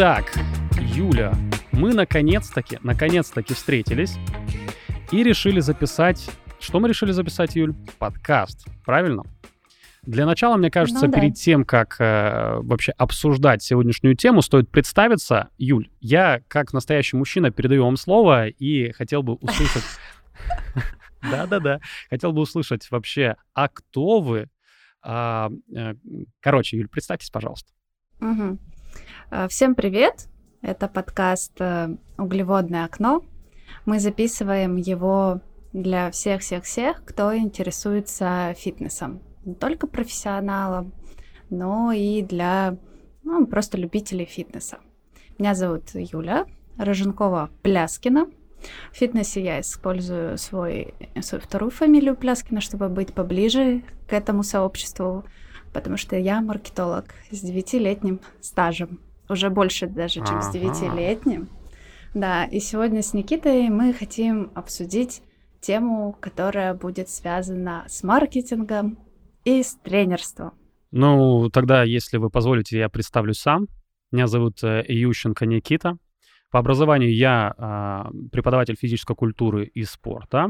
Итак, Юля, мы наконец-таки, наконец-таки встретились и решили записать... Что мы решили записать, Юль? Подкаст, правильно? Для начала, мне кажется, Ну да. перед тем, как э, вообще обсуждать сегодняшнюю тему, стоит представиться. Юль, я, как настоящий мужчина, передаю вам слово и хотел бы услышать... Да-да-да. Хотел бы услышать вообще, а кто вы? А, э, Короче, Юль, представьтесь, пожалуйста. Мгм. А, Всем привет! Это подкаст э, «Углеводное окно». Мы записываем его для всех-всех-всех, кто интересуется фитнесом. Не только профессионалам, но и для ну, просто любителей фитнеса. Меня зовут Юля Роженкова-Пляскина. В фитнесе я использую свой, свою вторую фамилию Пляскина, чтобы быть поближе к этому сообществу, потому что я маркетолог с девятилетним стажем. Уже больше даже, чем с Ага. девятилетним. Да, и сегодня с Никитой мы хотим обсудить тему, которая будет связана с маркетингом и с тренерством. Ну, тогда, если вы позволите, я представлюсь сам. Меня зовут э, Ющенко Никита. По образованию я а, преподаватель физической культуры и спорта.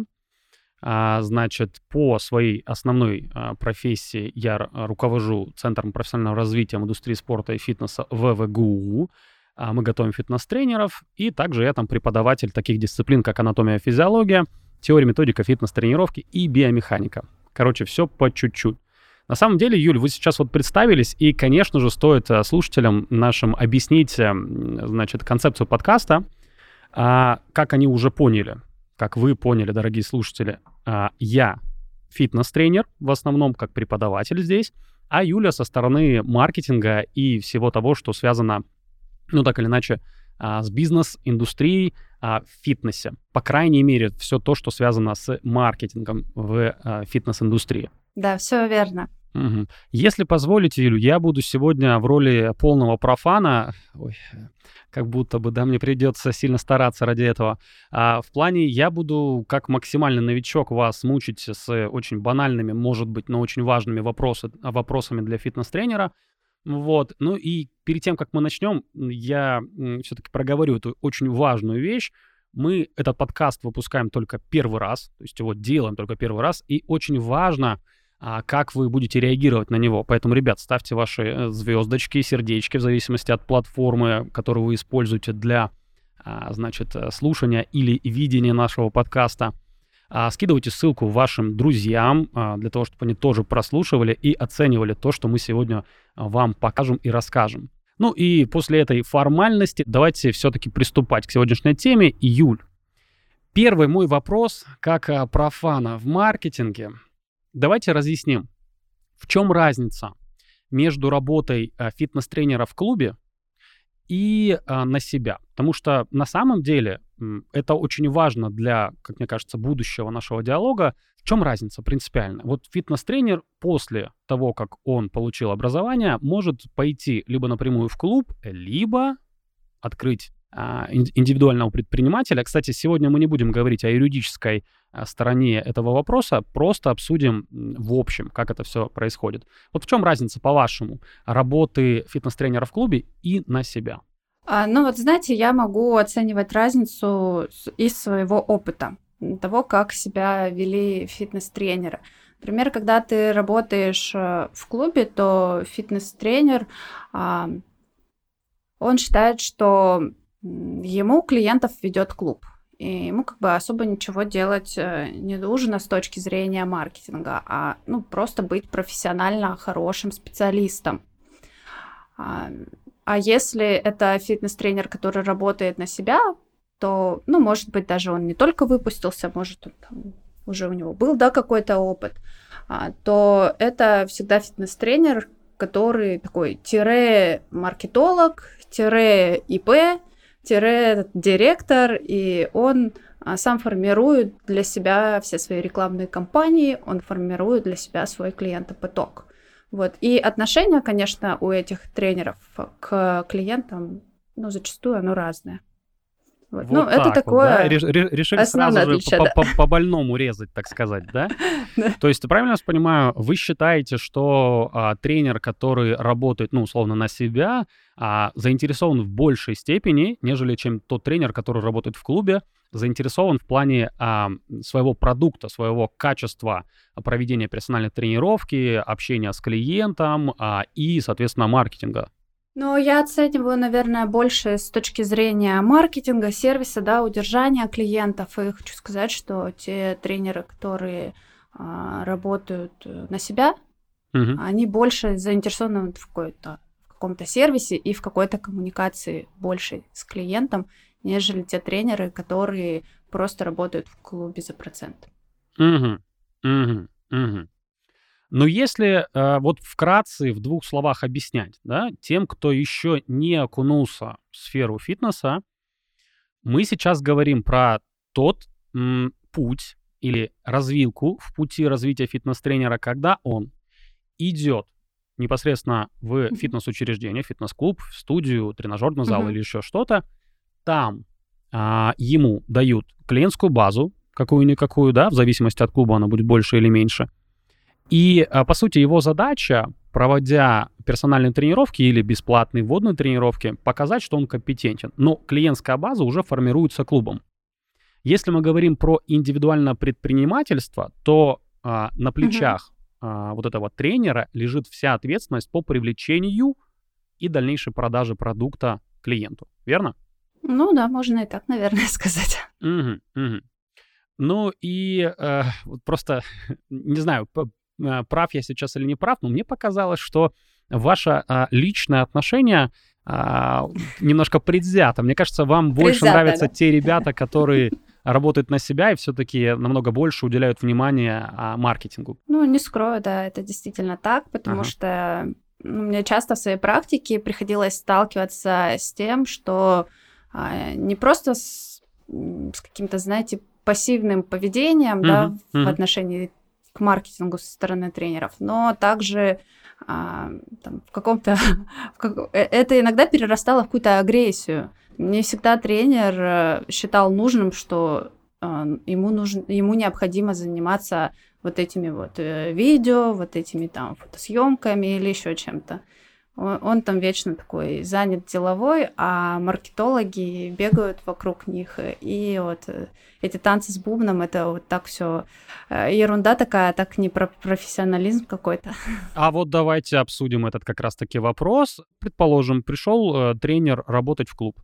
А, Значит, по своей основной а, профессии я р- руковожу Центром профессионального развития в индустрии спорта и фитнеса ВВГУ. А, Мы готовим фитнес-тренеров, и также я там преподаватель таких дисциплин, как анатомия и физиология, теория, методика фитнес-тренировки и биомеханика. Короче, все по чуть-чуть. На самом деле, Юль, вы сейчас вот представились, и, конечно же, стоит слушателям нашим объяснить, значит, концепцию подкаста, а, как они уже поняли, как вы поняли, дорогие слушатели. А, Я фитнес-тренер, в основном как преподаватель здесь, а Юля со стороны маркетинга и всего того, что связано, ну, так или иначе, а, с бизнес-индустрией а, в фитнесе. По крайней мере, все то, что связано с маркетингом в фитнес-индустрии. Да, все верно. Мгм. Если позволите, Юлю, я буду сегодня в роли полного профана. Ой, как будто бы, да, мне придется сильно стараться ради этого. А в плане я буду, как максимальный новичок, вас мучить с очень банальными, может быть, но очень важными вопросы, вопросами для фитнес-тренера. Вот. Ну и перед тем, как мы начнем, я все-таки проговорю эту очень важную вещь. Мы этот подкаст выпускаем только первый раз, то есть его делаем только первый раз, и очень важно, а, как вы будете реагировать на него. Поэтому, ребят, ставьте ваши э, звездочки, сердечки в зависимости от платформы, которую вы используете для, а, значит, э, слушания или видения нашего подкаста. А, Скидывайте ссылку вашим друзьям а, для того, чтобы они тоже прослушивали и оценивали то, что мы сегодня вам покажем и расскажем. Ну и после этой формальности давайте все-таки приступать к сегодняшней теме. Июль. Первый мой вопрос, как профана в маркетинге. Давайте разъясним, в чем разница между работой а, фитнес-тренера в клубе и а, на себя. Потому что на самом деле это очень важно для, как мне кажется, будущего нашего диалога. В чем разница принципиально? Вот фитнес-тренер после того, как он получил образование, может пойти либо напрямую в клуб, либо открыть индивидуального предпринимателя. Кстати, сегодня мы не будем говорить о юридической а, стороне этого вопроса, просто обсудим в общем, как это все происходит. Вот в чем разница, по-вашему, работы фитнес-тренера в клубе и на себя? А, ну вот знаете, я могу оценивать разницу из своего опыта, того, как себя вели фитнес-тренеры. Например, когда ты работаешь э, в клубе, то фитнес-тренер, а, он считает, что ему клиентов ведет клуб. И ему как бы особо ничего делать э, не нужно с точки зрения маркетинга, а ну, просто быть профессионально хорошим специалистом. А, а если это фитнес-тренер, который работает на себя, то, ну, может быть, даже он не только выпустился, может, он там уже у него был, да, какой-то опыт, а, то это всегда фитнес-тренер, который такой тире-маркетолог, тире-ИП, тире-директор, и он а, сам формирует для себя все свои рекламные кампании, он формирует для себя свой клиентопоток. Вот. И отношение, конечно, у этих тренеров к клиентам, ну, зачастую оно разное. Вот, ну, это вот, такое... Да? Решили сразу же отличие, по, да. по, по больному резать, так сказать, да? То есть, правильно я понимаю, вы считаете, что а, тренер, который работает, ну, условно, на себя, а, заинтересован в большей степени, нежели чем тот тренер, который работает в клубе, заинтересован в плане а, своего продукта, своего качества проведения персональной тренировки, общения с клиентом а, и, соответственно, маркетинга. Ну, я оцениваю, наверное, больше с точки зрения маркетинга, сервиса, да, удержания клиентов. И хочу сказать, что те тренеры, которые а, работают э, на себя, угу. они больше заинтересованы в какой-то в каком-то сервисе и в какой-то коммуникации больше с клиентом, нежели те тренеры, которые просто работают в клубе за процент. Угу. Угу. Угу. Но если э, вот вкратце в двух словах объяснять, да, тем, кто еще не окунулся в сферу фитнеса, мы сейчас говорим про тот м, путь или развилку в пути развития фитнес-тренера, когда он идет непосредственно в фитнес-учреждение, фитнес-клуб, в студию, тренажерный зал mm-hmm. или еще что-то, там а, ему дают клиентскую базу, какую-никакую, да, в зависимости от клуба она будет больше или меньше, и, а, по сути, его задача, проводя персональные тренировки или бесплатные вводные тренировки, показать, что он компетентен. Но клиентская база уже формируется клубом. Если мы говорим про индивидуальное предпринимательство, то а, на плечах а, вот этого тренера лежит вся ответственность по привлечению и дальнейшей продаже продукта клиенту. Верно? Ну да, можно и так, наверное, сказать. Угу, угу. Ну и э, просто, не знаю, прав я сейчас или не прав, но мне показалось, что ваше а, личное отношение а, немножко предвзято. Мне кажется, вам больше предвзято, нравятся да? те ребята, которые работают на себя и все-таки намного больше уделяют внимание а, маркетингу. Ну, не скрою, да, это действительно так, потому ага. что ну, мне часто в своей практике приходилось сталкиваться с тем, что а, не просто с, с каким-то, знаете, пассивным поведением, uh-huh, да, uh-huh. в отношении к маркетингу со стороны тренеров, но также а, там, в каком-то... Э, это иногда перерастало в какую-то агрессию. Не всегда тренер э, считал нужным, что а, ему, нужно, ему необходимо заниматься вот этими вот э, видео, вот этими там фотосъемками или еще чем-то. Он, он там вечно такой занят деловой, а маркетологи бегают вокруг них. И вот э, эти танцы с бубном, это вот так все э, ерунда такая, так не про профессионализм какой-то. А вот давайте обсудим этот как раз-таки вопрос. Предположим, пришел э, тренер работать в клуб,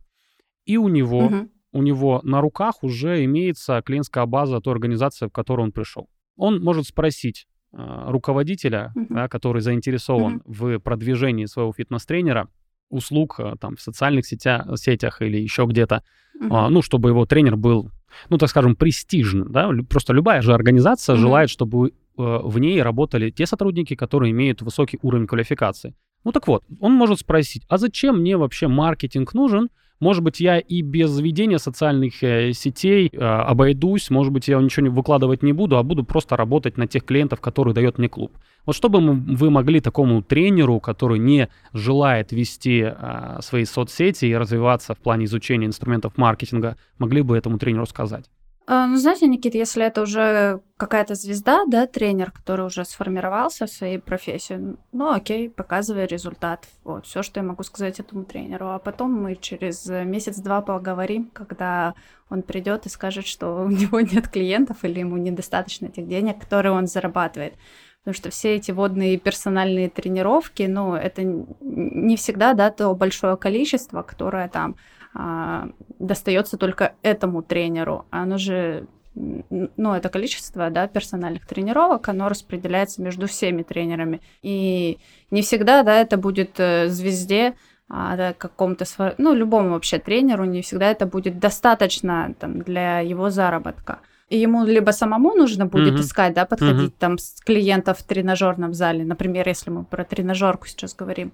и у него, угу. у него на руках уже имеется клиентская база той организации, в которую он пришел. Он может спросить, руководителя, uh-huh. да, который заинтересован uh-huh. в продвижении своего фитнес-тренера, услуг а, там в социальных сетя, сетях или еще где-то, uh-huh. а, ну, чтобы его тренер был, ну, так скажем, престижным, да, просто любая же организация uh-huh. желает, чтобы э, в ней работали те сотрудники, которые имеют высокий уровень квалификации. Ну так вот, он может спросить, а зачем мне вообще маркетинг нужен, может быть, я и без ведения социальных э, сетей э, обойдусь, может быть, я ничего выкладывать не буду, а буду просто работать на тех клиентов, которые дает мне клуб. Вот что бы вы могли такому тренеру, который не желает вести э, свои соцсети и развиваться в плане изучения инструментов маркетинга, могли бы этому тренеру сказать? А, ну, знаете, Никит, если это уже какая-то звезда, да, тренер, который уже сформировался в своей профессии, ну, окей, показывай результат. Вот, все, что я могу сказать этому тренеру. А потом мы через месяц-два поговорим, когда он придет и скажет, что у него нет клиентов или ему недостаточно тех денег, которые он зарабатывает. Потому что все эти водные персональные тренировки, ну, это не всегда, да, то большое количество, которое там а, достается только этому тренеру. Оно же, ну, это количество, да, персональных тренировок, оно распределяется между всеми тренерами. И не всегда, да, это будет э, звезде, а, да, какому-то, ну, любому вообще тренеру, не всегда это будет достаточно там, для его заработка. И ему либо самому нужно будет mm-hmm. искать, да, подходить mm-hmm. там с клиентов в тренажерном зале, например, если мы про тренажерку сейчас говорим,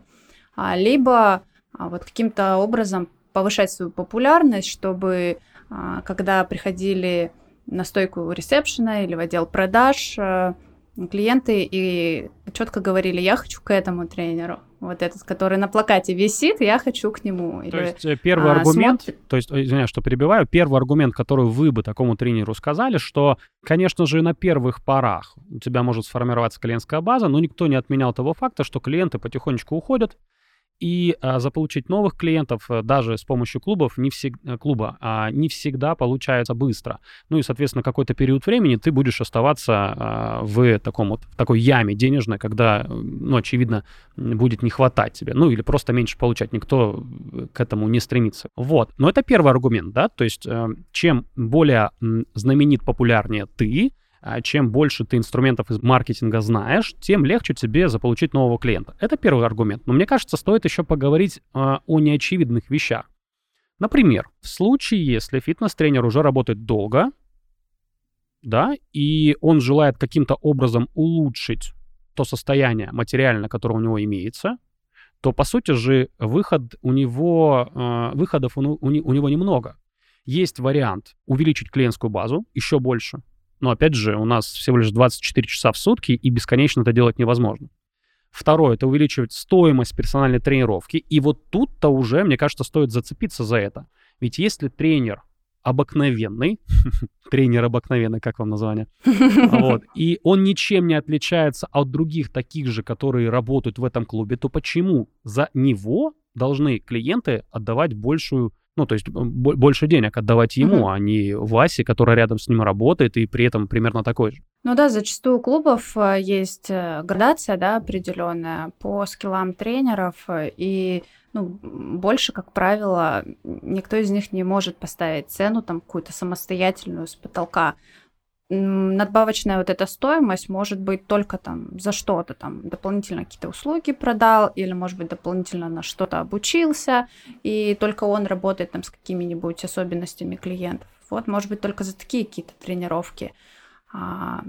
а, либо а, вот каким-то образом повышать свою популярность, чтобы а, когда приходили на стойку ресепшена или в отдел продаж, а, клиенты и четко говорили, я хочу к этому тренеру. Вот этот, который на плакате висит, я хочу к нему. То Или, есть э, первый а, аргумент, смотр... то есть, извиняюсь, что перебиваю, первый аргумент, который вы бы такому тренеру сказали, что, конечно же, на первых порах у тебя может сформироваться клиентская база, но никто не отменял того факта, что клиенты потихонечку уходят, и а, заполучить новых клиентов э, даже с помощью клубов не всег... Э, клуба а, не всегда получается быстро. Ну и, соответственно, какой-то период времени ты будешь оставаться а, в таком вот в такой яме денежной, когда, ну, очевидно, будет не хватать тебе. Ну или просто меньше получать. Никто э, к этому не стремится. Вот. Но это первый аргумент, да, то есть чем более знаменит, популярнее ты, чем больше ты инструментов из маркетинга знаешь, тем легче тебе заполучить нового клиента. Это первый аргумент. Но мне кажется, стоит еще поговорить э, о неочевидных вещах. Например, в случае, если фитнес-тренер уже работает долго, да, и он желает каким-то образом улучшить то состояние материально, которое у него имеется, то, по сути же, выход у него, э, выходов у, у, у него немного. Есть вариант увеличить клиентскую базу еще больше, но опять же, у нас всего лишь 24 часа в сутки, и бесконечно это делать невозможно. Второе, это увеличивать стоимость персональной тренировки. И вот тут-то уже, мне кажется, стоит зацепиться за это. Ведь если тренер обыкновенный, тренер обыкновенный, как вам название, вот, и он ничем не отличается от других таких же, которые работают в этом клубе, то почему за него должны клиенты отдавать большую ну, то есть больше денег отдавать ему, mm-hmm. а не Васе, которая рядом с ним работает и при этом примерно такой же. Ну да, зачастую у клубов э, есть э, градация, да, определенная по скиллам тренеров, э, и ну, больше, как правило, никто из них не может поставить цену там какую-то самостоятельную с потолка надбавочная вот эта стоимость может быть только там за что-то, там дополнительно какие-то услуги продал или, может быть, дополнительно на что-то обучился, и только он работает там с какими-нибудь особенностями клиентов. Вот, может быть, только за такие какие-то тренировки. А,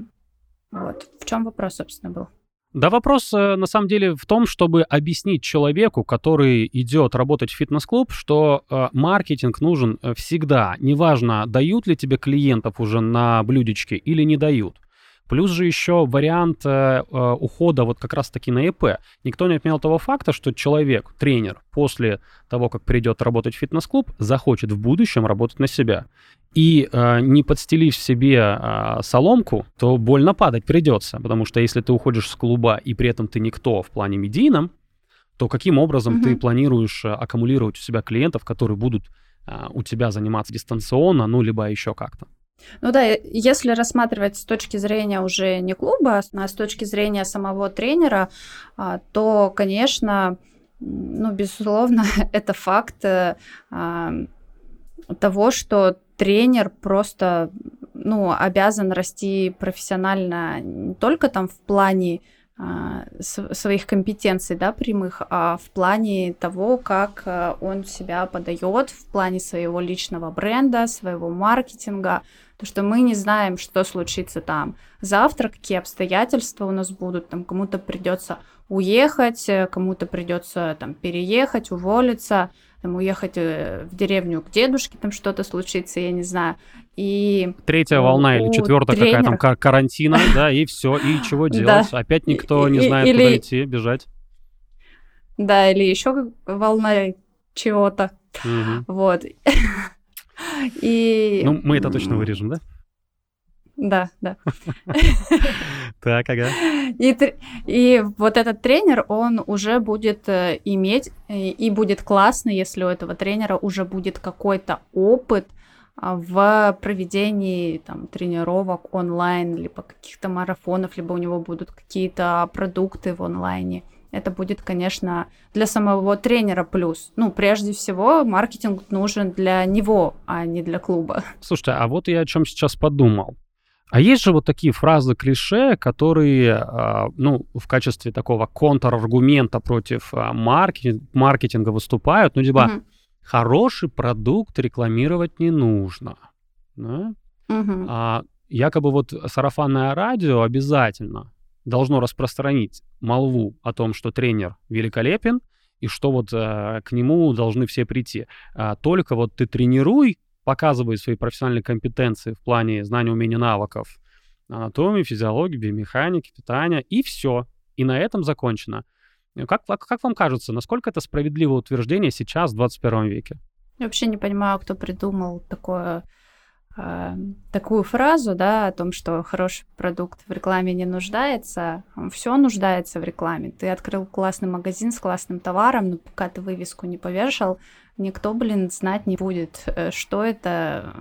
вот. В чем вопрос, собственно, был? Да вопрос э, на самом деле в том, чтобы объяснить человеку, который идет работать в фитнес-клуб, что э, маркетинг нужен э, всегда. Неважно, дают ли тебе клиентов уже на блюдечке или не дают. Плюс же еще вариант э, э, ухода вот как раз-таки на ЭП. Никто не отменял того факта, что человек, тренер, после того, как придет работать в фитнес-клуб, захочет в будущем работать на себя. И э, не подстелив себе э, соломку, то больно падать придется, потому что если ты уходишь с клуба и при этом ты никто в плане медийном, то каким образом mm-hmm. ты планируешь э, аккумулировать у себя клиентов, которые будут э, у тебя заниматься дистанционно, ну либо еще как-то? Ну да, если рассматривать с точки зрения уже не клуба, а с точки зрения самого тренера, а, то, конечно, ну, безусловно, это факт э, а, того, что тренер просто ну, обязан расти профессионально не только там в плане а, своих компетенций, да, прямых, а в плане того, как а, он себя подает, в плане своего личного бренда, своего маркетинга, то что мы не знаем, что случится там завтра, какие обстоятельства у нас будут, там кому-то придется уехать, кому-то придется там переехать, уволиться, там, уехать э, в деревню к дедушке, там что-то случится, я не знаю. И Третья волна или четвертая тренера... какая там карантина, да, и все, и чего делать? Опять никто не знает, куда идти, бежать. Да, или еще волна чего-то. Вот. И... Ну, мы это точно вырежем, да? Да, да. Так, ага. И, и вот этот тренер, он уже будет э, иметь, и, и будет классно, если у этого тренера уже будет какой-то опыт а, в проведении там, тренировок онлайн, либо каких-то марафонов, либо у него будут какие-то продукты в онлайне. Это будет, конечно, для самого тренера плюс. Ну, прежде всего, маркетинг нужен для него, а не для клуба. Слушайте, а вот я о чем сейчас подумал. А есть же вот такие фразы клише, которые, а, ну, в качестве такого контраргумента против а, маркетинга выступают, ну, типа, угу. хороший продукт рекламировать не нужно. Да? Угу. А якобы вот сарафанное радио обязательно должно распространить молву о том, что тренер великолепен, и что вот э, к нему должны все прийти. А, только вот ты тренируй, показывает свои профессиональные компетенции в плане знания, умений, навыков, анатомии, физиологии, биомеханики, питания, и все. И на этом закончено. Как, как вам кажется, насколько это справедливое утверждение сейчас, в 21 веке? Я вообще не понимаю, кто придумал такое такую фразу, да, о том, что хороший продукт в рекламе не нуждается. Все нуждается в рекламе. Ты открыл классный магазин с классным товаром, но пока ты вывеску не повешал, никто, блин, знать не будет, э, что это,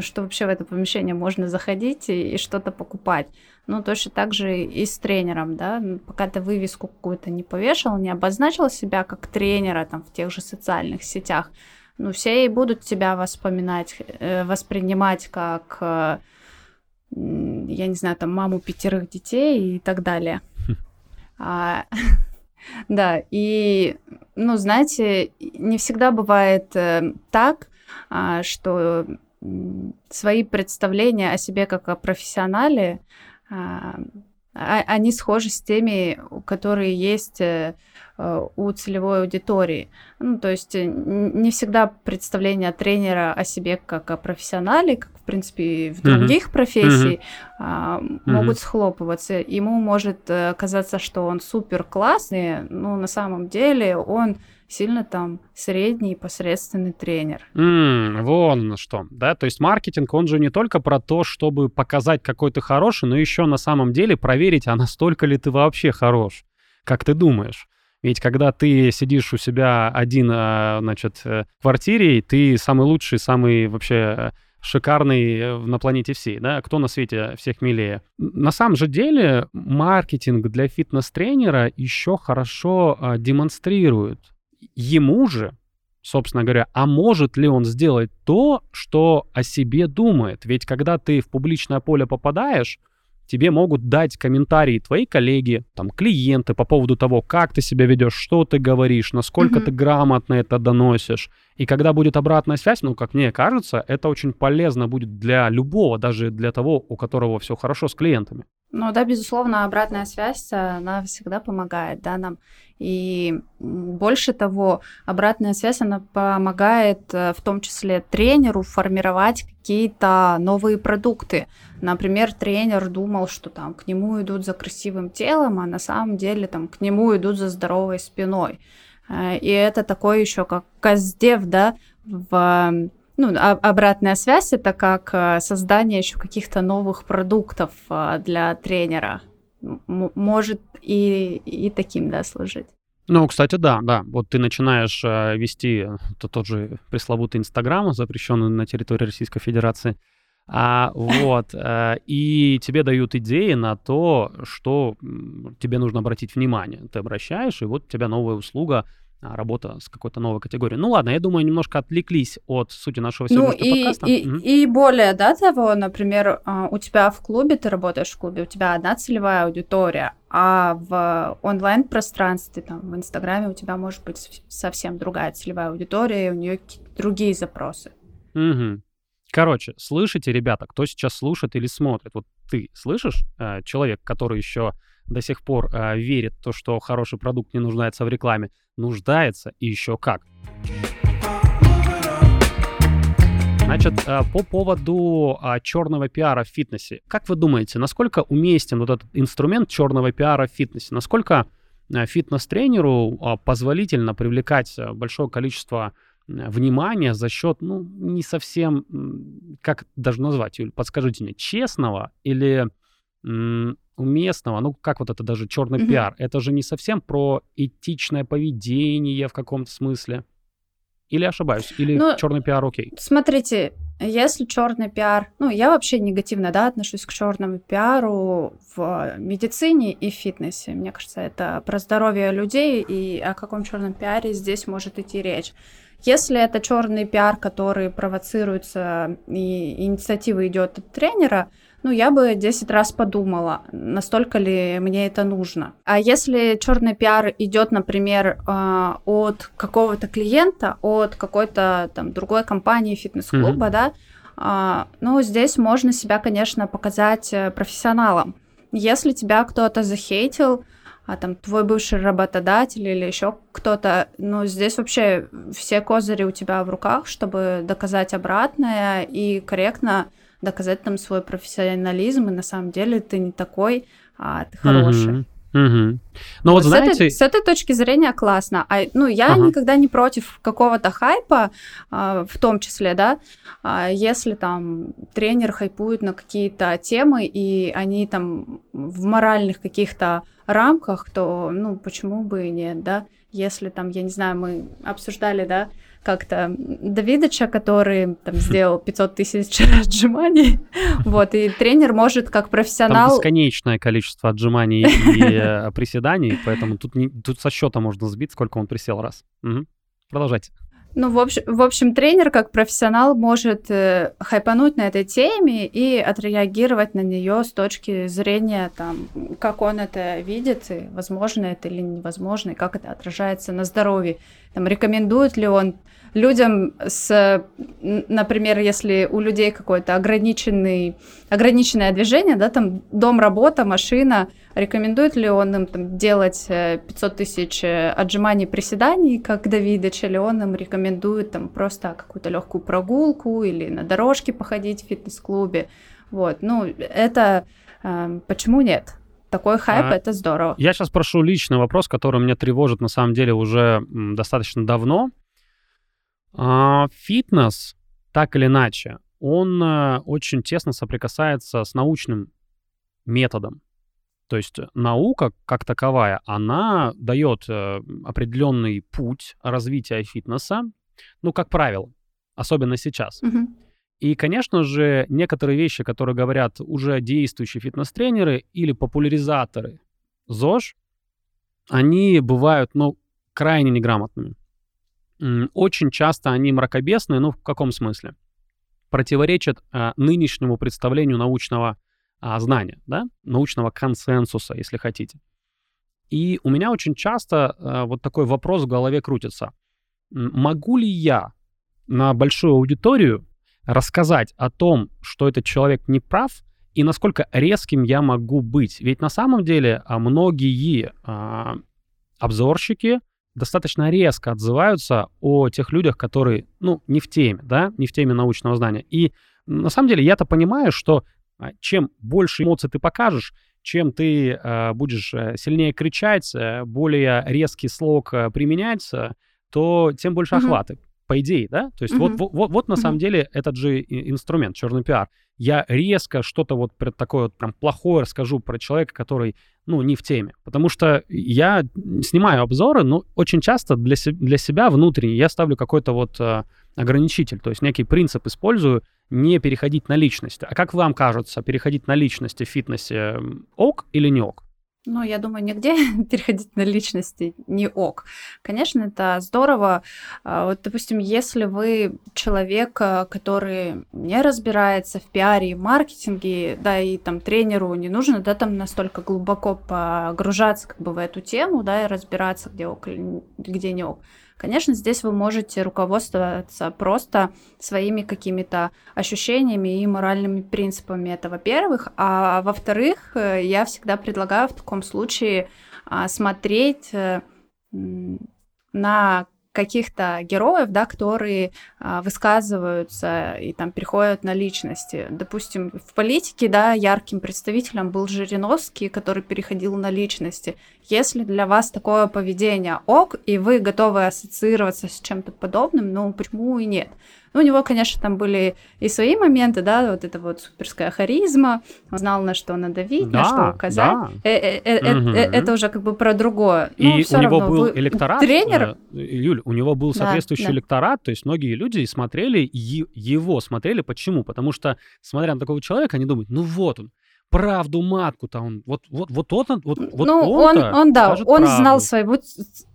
что вообще в это помещение можно заходить и, и что-то покупать. Ну, точно так же и с тренером, да, пока ты вывеску какую-то не повешал, не обозначил себя как тренера там в тех же социальных сетях, ну, все и будут тебя воспоминать, э, воспринимать как, э, я не знаю, там, маму пятерых детей и так далее. Хм. А, да, и, ну, знаете, не всегда бывает э, так, а, что свои представления о себе как о профессионале, а, они схожи с теми, которые есть Э, у целевой аудитории. Ну, то есть э, не всегда представление тренера о себе как о профессионале, как, в принципе, в других mm-hmm. профессий, mm-hmm. могут схлопываться. Ему может э, казаться, что он супер классный, но на самом деле он сильно там средний посредственный тренер. Mm, вон что, да, то есть маркетинг, он же не только про то, чтобы показать какой ты хороший, но еще на самом деле проверить, а настолько ли ты вообще хорош, как ты думаешь. Ведь когда ты сидишь у себя один, а, значит, э, в квартире, ты самый лучший, самый вообще шикарный э, на планете всей, да, кто на свете всех милее. На самом же деле маркетинг для фитнес-тренера еще хорошо а, демонстрирует. Ему же, собственно говоря, а может ли он сделать то, что о себе думает? Ведь когда ты в публичное поле попадаешь, тебе могут дать комментарии твои коллеги, там, клиенты по поводу того, как ты себя ведешь, что ты говоришь, насколько mm-hmm. ты грамотно это доносишь. И когда будет обратная связь, ну, как мне кажется, это очень полезно будет для любого, даже для того, у которого все хорошо с клиентами. Ну да, безусловно, обратная связь, она всегда помогает, да, нам. И больше того, обратная связь, она помогает э, в том числе тренеру формировать какие-то новые продукты. Например, тренер думал, что там к нему идут за красивым телом, а на самом деле там к нему идут за здоровой спиной. Э, и это такой еще как каздев, да, в ну, обратная связь это как э, создание еще каких-то новых продуктов для тренера может и, и таким, да, служить. Ну, кстати, да, да. Вот ты начинаешь э, вести то, тот же пресловутый Инстаграм, запрещенный на территории Российской Федерации, а, вот, э, и тебе дают идеи на то, что тебе нужно обратить внимание. Ты обращаешь, и вот у тебя новая услуга а, работа с какой-то новой категорией. Ну ладно, я думаю, немножко отвлеклись от сути нашего сегодняшнего ну, и, подкаста. И, угу. и более, да, того, например, а, у тебя в клубе, ты работаешь в клубе, у тебя одна целевая аудитория, а в онлайн-пространстве, там, в Инстаграме у тебя может быть совсем другая целевая аудитория, и у нее какие-то другие запросы. Угу. Короче, слышите, ребята, кто сейчас слушает или смотрит, вот ты слышишь, э, человек, который еще до сих пор э, верит в то, что хороший продукт не нуждается в рекламе, нуждается и еще как. Значит, э, по поводу а, черного пиара в фитнесе. Как вы думаете, насколько уместен вот этот инструмент черного пиара в фитнесе? Насколько фитнес-тренеру а, позволительно привлекать большое количество внимания за счет, ну, не совсем, как даже назвать, Юль, подскажите мне, честного или уместного, ну как вот это даже черный mm-hmm. пиар, это же не совсем про этичное поведение в каком-то смысле. Или ошибаюсь, или ну, черный пиар окей. Смотрите, если черный пиар, ну я вообще негативно, да, отношусь к черному пиару в медицине и фитнесе. Мне кажется, это про здоровье людей и о каком черном пиаре здесь может идти речь. Если это черный пиар, который провоцируется и инициатива идет от тренера, ну, я бы 10 раз подумала, настолько ли мне это нужно. А если черный пиар идет, например, а, от какого-то клиента, от какой-то там другой компании фитнес-клуба, mm-hmm. да, а, ну, здесь можно себя, конечно, показать э, профессионалом. Если тебя кто-то захейтил, а там твой бывший работодатель или еще кто-то, ну, здесь вообще все козыри у тебя в руках, чтобы доказать обратное и корректно доказать там свой профессионализм, и на самом деле ты не такой, а ты хороший. Угу. Угу. Ну вот, вот знаете... С этой, с этой точки зрения классно. А, ну, я ага. никогда не против какого-то хайпа, а, в том числе, да, а, если там тренер хайпует на какие-то темы, и они там в моральных каких-то рамках, то, ну, почему бы и нет, да? Если там, я не знаю, мы обсуждали, да, как-то Давидыча, который там сделал 500 тысяч отжиманий, вот, и тренер может как профессионал... Там бесконечное количество отжиманий и э, приседаний, поэтому тут, не, тут со счета можно сбить, сколько он присел раз. Угу. Продолжайте. Ну, в общем, в общем, тренер как профессионал может э, хайпануть на этой теме и отреагировать на нее с точки зрения, там, как он это видит, и возможно это или невозможно, и как это отражается на здоровье. Там, рекомендует ли он людям с, например, если у людей какое-то ограниченный, ограниченное движение, да, там дом, работа, машина, рекомендует ли он им там, делать 500 э, тысяч э, отжиманий, приседаний, как Давидыч, или он им рекомендует там просто какую-то легкую прогулку или на дорожке походить в фитнес-клубе. Вот, ну, это э, почему нет? Такой хайп а, это здорово. Я сейчас прошу личный вопрос, который меня тревожит на самом деле уже достаточно давно. А, фитнес, так или иначе, он э, очень тесно соприкасается с научным методом. То есть наука как таковая, она дает э, определенный путь развития фитнеса, ну, как правило, особенно сейчас. Угу. И, конечно же, некоторые вещи, которые говорят уже действующие фитнес-тренеры или популяризаторы ЗОЖ, они бывают, ну, крайне неграмотными очень часто они мракобесные, ну в каком смысле? Противоречат а, нынешнему представлению научного а, знания, да, научного консенсуса, если хотите. И у меня очень часто а, вот такой вопрос в голове крутится. Могу ли я на большую аудиторию рассказать о том, что этот человек не прав, и насколько резким я могу быть? Ведь на самом деле а, многие а, обзорщики, достаточно резко отзываются о тех людях, которые, ну, не в теме, да, не в теме научного знания. И на самом деле я-то понимаю, что а, чем больше эмоций ты покажешь, чем ты э, будешь э, сильнее кричать, э, более резкий слог э, применять, то тем больше mm-hmm. охваты по идее, да? То есть mm-hmm. вот, вот, вот на mm-hmm. самом деле этот же инструмент, черный пиар. Я резко что-то вот такое вот прям плохое расскажу про человека, который, ну, не в теме. Потому что я снимаю обзоры, но очень часто для, для себя внутренне я ставлю какой-то вот э, ограничитель, то есть некий принцип использую, не переходить на личность. А как вам кажется, переходить на личности в фитнесе ок или не ок? Ну, я думаю, нигде переходить на личности не ок. Конечно, это здорово. А, вот, допустим, если вы человек, а, который не разбирается в пиаре и маркетинге, да, и там тренеру не нужно, да, там настолько глубоко погружаться как бы в эту тему, да, и разбираться, где ок, где не ок Конечно, здесь вы можете руководствоваться просто своими какими-то ощущениями и моральными принципами. Это во-первых. А во-вторых, э, я всегда предлагаю в таком случае а, смотреть э, на каких-то героев, да, которые а, высказываются и там переходят на личности. Допустим, в политике, да, ярким представителем был Жириновский, который переходил на личности. Если для вас такое поведение ок, и вы готовы ассоциироваться с чем-то подобным, ну почему и нет? Ну, у него, конечно, там были и свои моменты, да, вот это вот суперская харизма, он знал, на что надавить, да, на что указать. Да. Э -э -э угу. Это уже как бы про другое. И ну, у него равно, был вы... электорат, тренер... Юль, у него был соответствующий да, да. электорат, то есть многие люди смотрели его, смотрели почему? Потому что, смотря на такого человека, они думают, ну вот он, правду матку-то он, вот, вот, вот он, вот, вот ну, он, он, да, он правду. знал свою,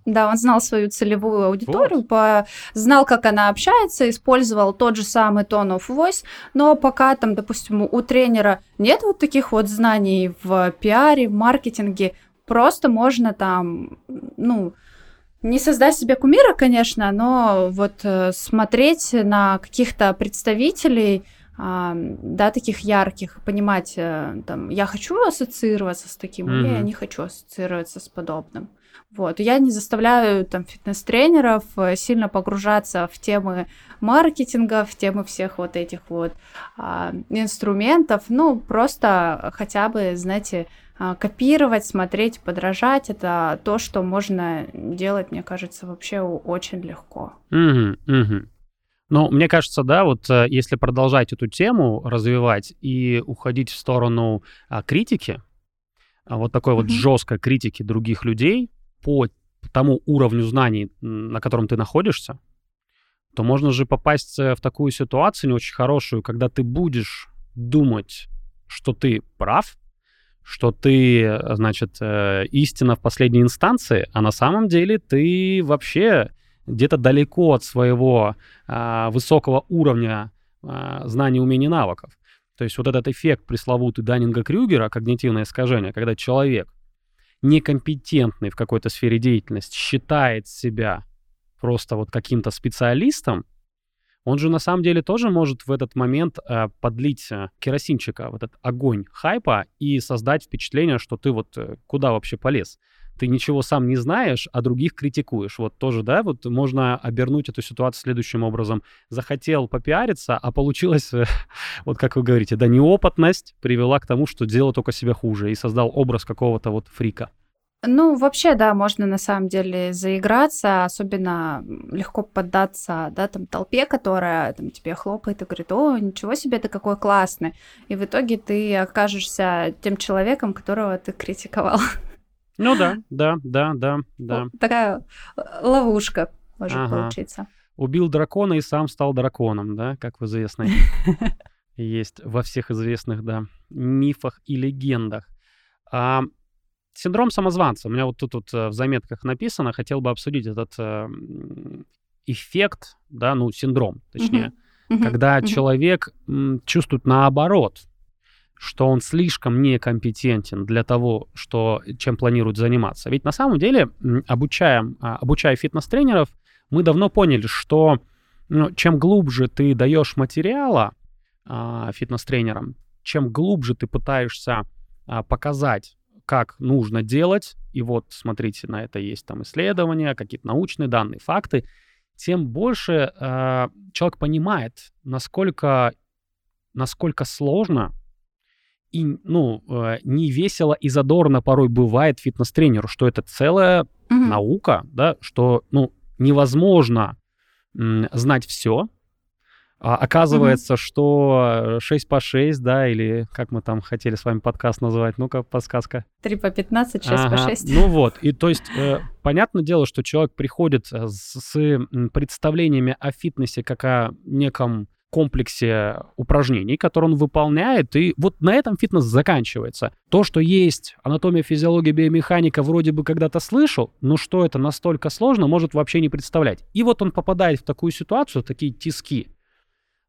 да, он знал свою целевую аудиторию, вот. по, знал, как она общается, использовал тот же самый tone of voice, но пока там, допустим, у тренера нет вот таких вот знаний в пиаре, в маркетинге, просто можно там, ну, не создать себе кумира, конечно, но вот э, смотреть на каких-то представителей, да, таких ярких, понимать, э, там, я хочу ассоциироваться с таким, mm-hmm. или я не хочу ассоциироваться с подобным. Вот. Я не заставляю там фитнес-тренеров э, сильно погружаться в темы маркетинга, в темы всех вот этих вот а, инструментов. Ну, просто хотя бы, знаете, а, копировать, смотреть, подражать. Это то, что можно делать, мне кажется, вообще очень легко. Угу, угу. Ну, мне кажется, да, вот э, если продолжать эту тему развивать и уходить в сторону а, критики, а, вот такой mm-hmm. вот жесткой критики других людей по тому уровню знаний, на котором ты находишься, то можно же попасть э, в такую ситуацию не очень хорошую, когда ты будешь думать, что ты прав, что ты, э, значит, истина в последней инстанции, а на самом деле ты вообще где-то далеко от своего а, высокого уровня а, знаний, умений, навыков. То есть вот этот эффект пресловутый Даннинга-Крюгера, когнитивное искажение, когда человек некомпетентный в какой-то сфере деятельности считает себя просто вот каким-то специалистом, он же на самом деле тоже может в этот момент э, подлить э, керосинчика в этот огонь хайпа и создать впечатление, что ты вот э, куда вообще полез ты ничего сам не знаешь, а других критикуешь. Вот тоже, да, вот можно обернуть эту ситуацию следующим образом. Захотел попиариться, а получилось, э, вот как вы говорите, да, неопытность привела к тому, что делал только себя хуже и создал образ какого-то вот фрика. Ну, вообще, да, можно на самом деле заиграться, особенно легко поддаться, да, там, толпе, которая там тебе хлопает и говорит, о, ничего себе, ты какой классный. И в итоге ты окажешься тем человеком, которого ты критиковал. Ну да, да, да, да, да. Такая э, ловушка может ага. получиться. Убил дракона и сам стал драконом, да, как в известной есть во всех известных, да, мифах и легендах. А, синдром самозванца. У меня вот тут вот э, в заметках написано, хотел бы обсудить этот э, эффект, да, ну, синдром, точнее. Uh-huh. когда uh-huh. человек м, чувствует наоборот, что он слишком некомпетентен для того, что, чем планирует заниматься. Ведь на самом деле, обучая, а, обучая фитнес-тренеров, мы давно поняли, что ну, чем глубже ты даешь материала а, фитнес-тренерам, чем глубже ты пытаешься а, показать, как нужно делать, и вот, смотрите, на это есть там исследования, какие-то научные данные, факты, тем больше э, человек понимает, насколько, насколько сложно и, ну, э, не весело и задорно порой бывает фитнес-тренеру, что это целая mm-hmm. наука, да, что, ну, невозможно знать все. А оказывается, mm-hmm. что 6 по 6, да, или как мы там хотели с вами подкаст называть, ну-ка, подсказка. 3 по 15, 6 ага. по 6. Ну вот, и то есть, э, понятное дело, что человек приходит с, с представлениями о фитнесе как о неком комплексе упражнений, которые он выполняет, и вот на этом фитнес заканчивается. То, что есть анатомия, физиология, биомеханика, вроде бы когда-то слышал, но что это настолько сложно, может вообще не представлять. И вот он попадает в такую ситуацию, такие тиски,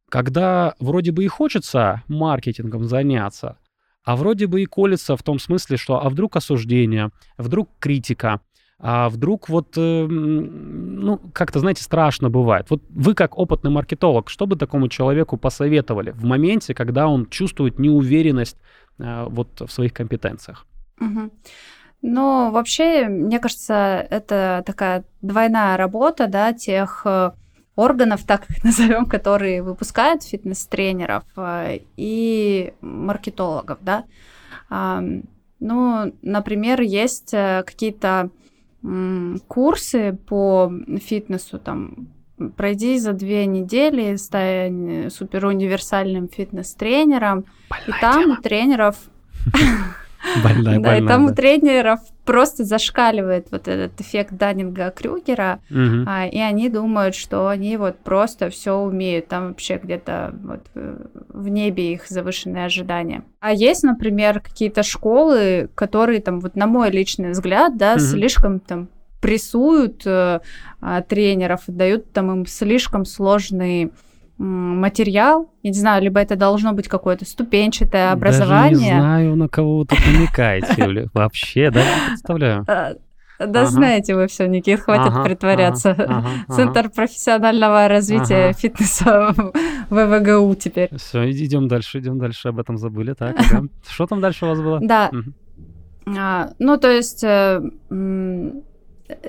когда вроде бы и хочется маркетингом заняться, а вроде бы и колется в том смысле, что а вдруг осуждение, вдруг критика, а вдруг вот, э, ну, как-то, знаете, страшно бывает. Вот вы как опытный маркетолог, что бы такому человеку посоветовали в моменте, когда он чувствует неуверенность э, вот в своих компетенциях? Угу. Ну, вообще, мне кажется, это такая двойная работа, да, тех э, органов, так их назовем, которые выпускают фитнес-тренеров и маркетологов, да. Ну, например, есть какие-то курсы по фитнесу, там, пройди за две недели, стань супер универсальным фитнес-тренером. и там тема. тренеров Больная, да, больная, и там да. у тренеров просто зашкаливает вот этот эффект Даннинга-Крюгера, угу. а, и они думают, что они вот просто все умеют, там вообще где-то вот э, в небе их завышенные ожидания. А есть, например, какие-то школы, которые там вот на мой личный взгляд, да, угу. слишком там прессуют э, а, тренеров, дают там им слишком сложные материал. Я не знаю, либо это должно быть какое-то ступенчатое образование. Даже не знаю, на кого вы тут намекаете, Юля. Вообще, да, не представляю. А, Да ага. знаете вы все, Никит, хватит ага, притворяться. Ага, ага, Центр профессионального развития ага. фитнеса в ВГУ теперь. Все, идем дальше, идем дальше, об этом забыли. Так, что там дальше у вас было? Да. А, ну, то есть э,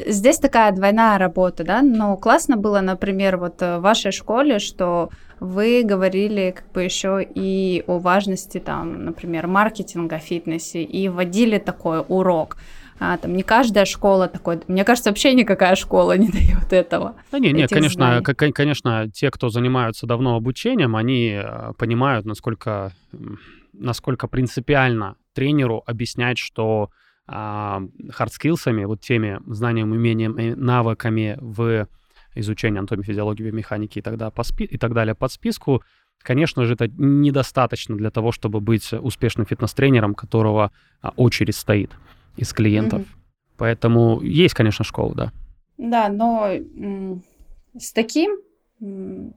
здесь такая двойная работа, да, но классно было, например, вот в вашей школе, что вы говорили как бы еще и о важности там, например, маркетинга в фитнесе и вводили такой урок. А, там не каждая школа такой, мне кажется, вообще никакая школа не дает этого. Да не, не, конечно, знаний. конечно, те, кто занимаются давно обучением, они э, понимают, насколько, насколько принципиально тренеру объяснять, что hard skills ами, вот теми знаниями, умениями, навыками в изучении анатомии, физиологии, биомеханики и, тогда по спи- и так далее под списку, конечно же, это недостаточно для того, чтобы быть успешным фитнес-тренером, которого а, очередь стоит из клиентов. Mm-hmm. Поэтому есть, конечно, школа, да. Да, но с таким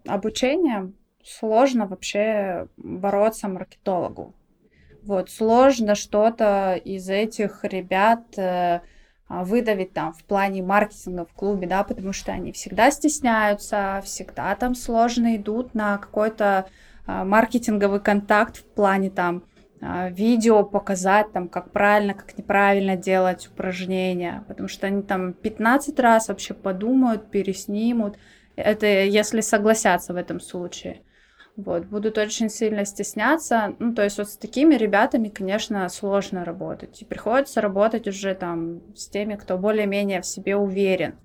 обучением сложно вообще бороться маркетологу. Вот, сложно что-то из этих ребят э, выдавить там в плане маркетинга в клубе, да, потому что они всегда стесняются, всегда там сложно идут на какой-то э, маркетинговый контакт в плане там э, видео показать, там, как правильно, как неправильно делать упражнения, потому что они там 15 раз вообще подумают, переснимут, это если согласятся в этом случае вот, будут очень сильно стесняться. Ну, то есть вот с такими ребятами, конечно, сложно работать. И приходится работать уже там с теми, кто более-менее в себе уверен.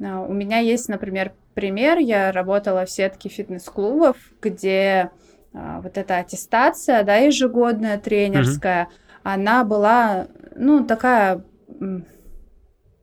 А, у меня есть, например, пример. Я работала в сетке фитнес-клубов, где а, вот эта аттестация, да, ежегодная тренерская, mm-hmm. она была, ну, такая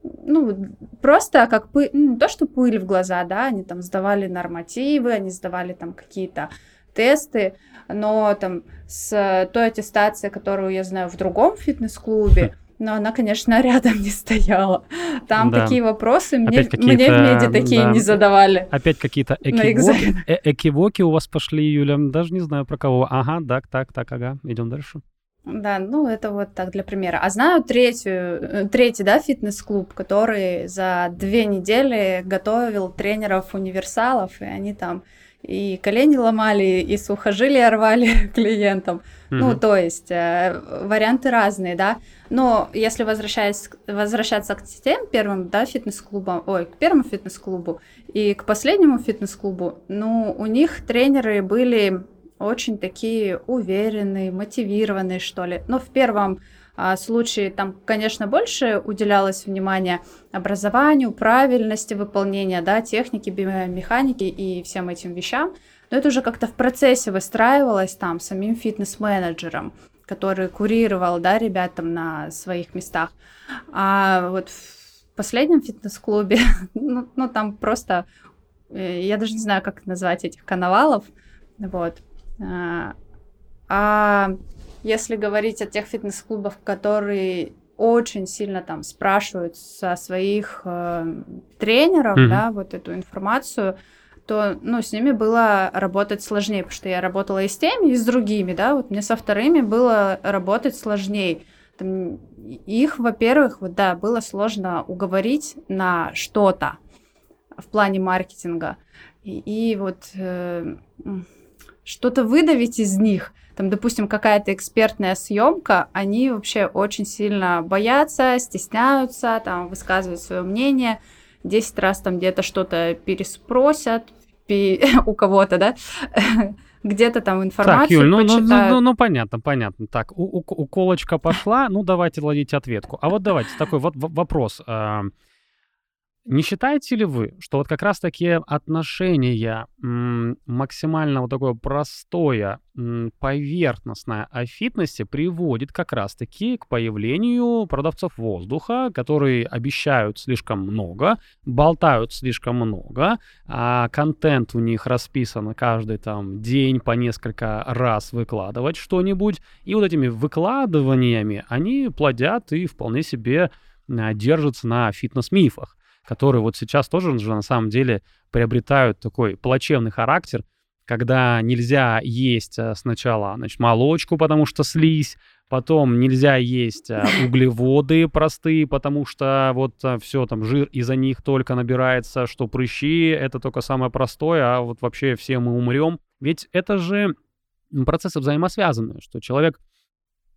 ну, просто как пыль, ну, то, что пыль в глаза, да, они там сдавали нормативы, они сдавали там какие-то тесты, но там с той аттестацией, которую я знаю в другом фитнес-клубе, но она, конечно, рядом не стояла. Там да. такие вопросы мне, мне в меди такие да. не задавали. Опять какие-то экивоки, э экивоки у вас пошли, Юля. Даже не знаю про кого. Ага, так, так, так, ага. Идем дальше. Да, ну это вот так для примера. А знаю третью, э, третий, да, фитнес-клуб, который за две недели готовил тренеров-универсалов, и они там и колени ломали, и сухожилия рвали клиентам. Mm-hmm. Ну, то есть э, варианты разные, да. Но если возвращаясь, возвращаться к тем первым, да, фитнес-клубам, ой, к первому фитнес-клубу и к последнему фитнес-клубу, ну, у них тренеры были очень такие уверенные, мотивированные, что ли. Но в первом а, случае там, конечно, больше уделялось внимания образованию, правильности выполнения, да, техники, биомеханики и всем этим вещам. Но это уже как-то в процессе выстраивалось там самим фитнес-менеджером, который курировал, да, ребятам на своих местах. А вот в последнем фитнес-клубе, ну, ну, там просто, э, я даже не знаю, как назвать этих коновалов, вот, а, а если говорить о тех фитнес-клубах, которые очень сильно там спрашивают со своих э, тренеров, mm-hmm. да, вот эту информацию, то, ну, с ними было работать сложнее, потому что я работала и с теми, и с другими, да, вот мне со вторыми было работать сложнее. Там, их, во-первых, вот, да, было сложно уговорить на что-то в плане маркетинга. И, и вот э, что-то выдавить из них, там, допустим, какая-то экспертная съемка, они вообще очень сильно боятся, стесняются, там, высказывают свое мнение, 10 раз там где-то что-то переспросят у кого-то, да, где-то там информацию Так, Юль, ну, ну, ну, ну, ну понятно, понятно. Так, у, у, уколочка пошла, ну давайте ловить ответку. А вот давайте такой вот вопрос. Не считаете ли вы, что вот как раз такие отношения максимально вот такое простое, поверхностное о фитнесе приводит как раз-таки к появлению продавцов воздуха, которые обещают слишком много, болтают слишком много, а контент у них расписан каждый там день по несколько раз выкладывать что-нибудь, и вот этими выкладываниями они плодят и вполне себе а, держатся на фитнес-мифах которые вот сейчас тоже уже на самом деле приобретают такой плачевный характер, когда нельзя есть э, сначала значит, молочку, потому что слизь, потом нельзя есть э, углеводы простые, потому что вот э, все там жир из-за них только набирается, что прыщи это только самое простое, а вот вообще все мы умрем. Ведь это же процессы взаимосвязаны, что человек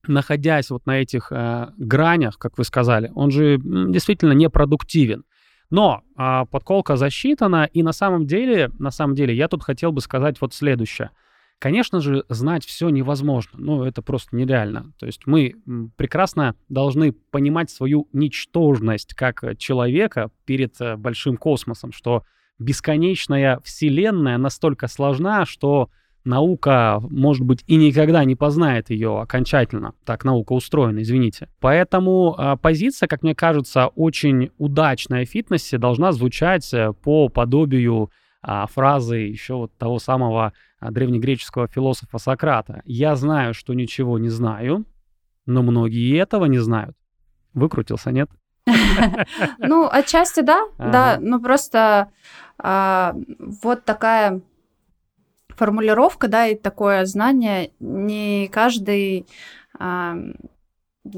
находясь вот на этих э, гранях, как вы сказали, он же действительно непродуктивен. Но э, подколка засчитана, и на самом деле, на самом деле, я тут хотел бы сказать вот следующее. Конечно же, знать все невозможно, ну это просто нереально. То есть мы прекрасно должны понимать свою ничтожность как человека перед э, большим космосом, что бесконечная вселенная настолько сложна, что наука, может быть, и никогда не познает ее окончательно. Так наука устроена, извините. Поэтому э, позиция, как мне кажется, очень удачная в фитнесе должна звучать э, по подобию э, фразы еще вот того самого э, древнегреческого философа Сократа. «Я знаю, что ничего не знаю, но многие этого не знают». Выкрутился, нет? Ну, отчасти да, да, но просто а, вот такая формулировка, да, и такое знание не каждый,